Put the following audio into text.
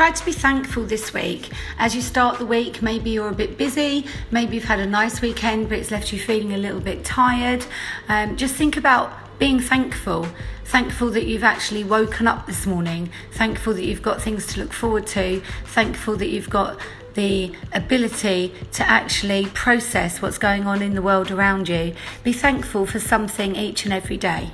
try to be thankful this week. As you start the week, maybe you're a bit busy, maybe you've had a nice weekend, but it's left you feeling a little bit tired. Um, just think about being thankful. Thankful that you've actually woken up this morning. Thankful that you've got things to look forward to. Thankful that you've got the ability to actually process what's going on in the world around you. Be thankful for something each and every day.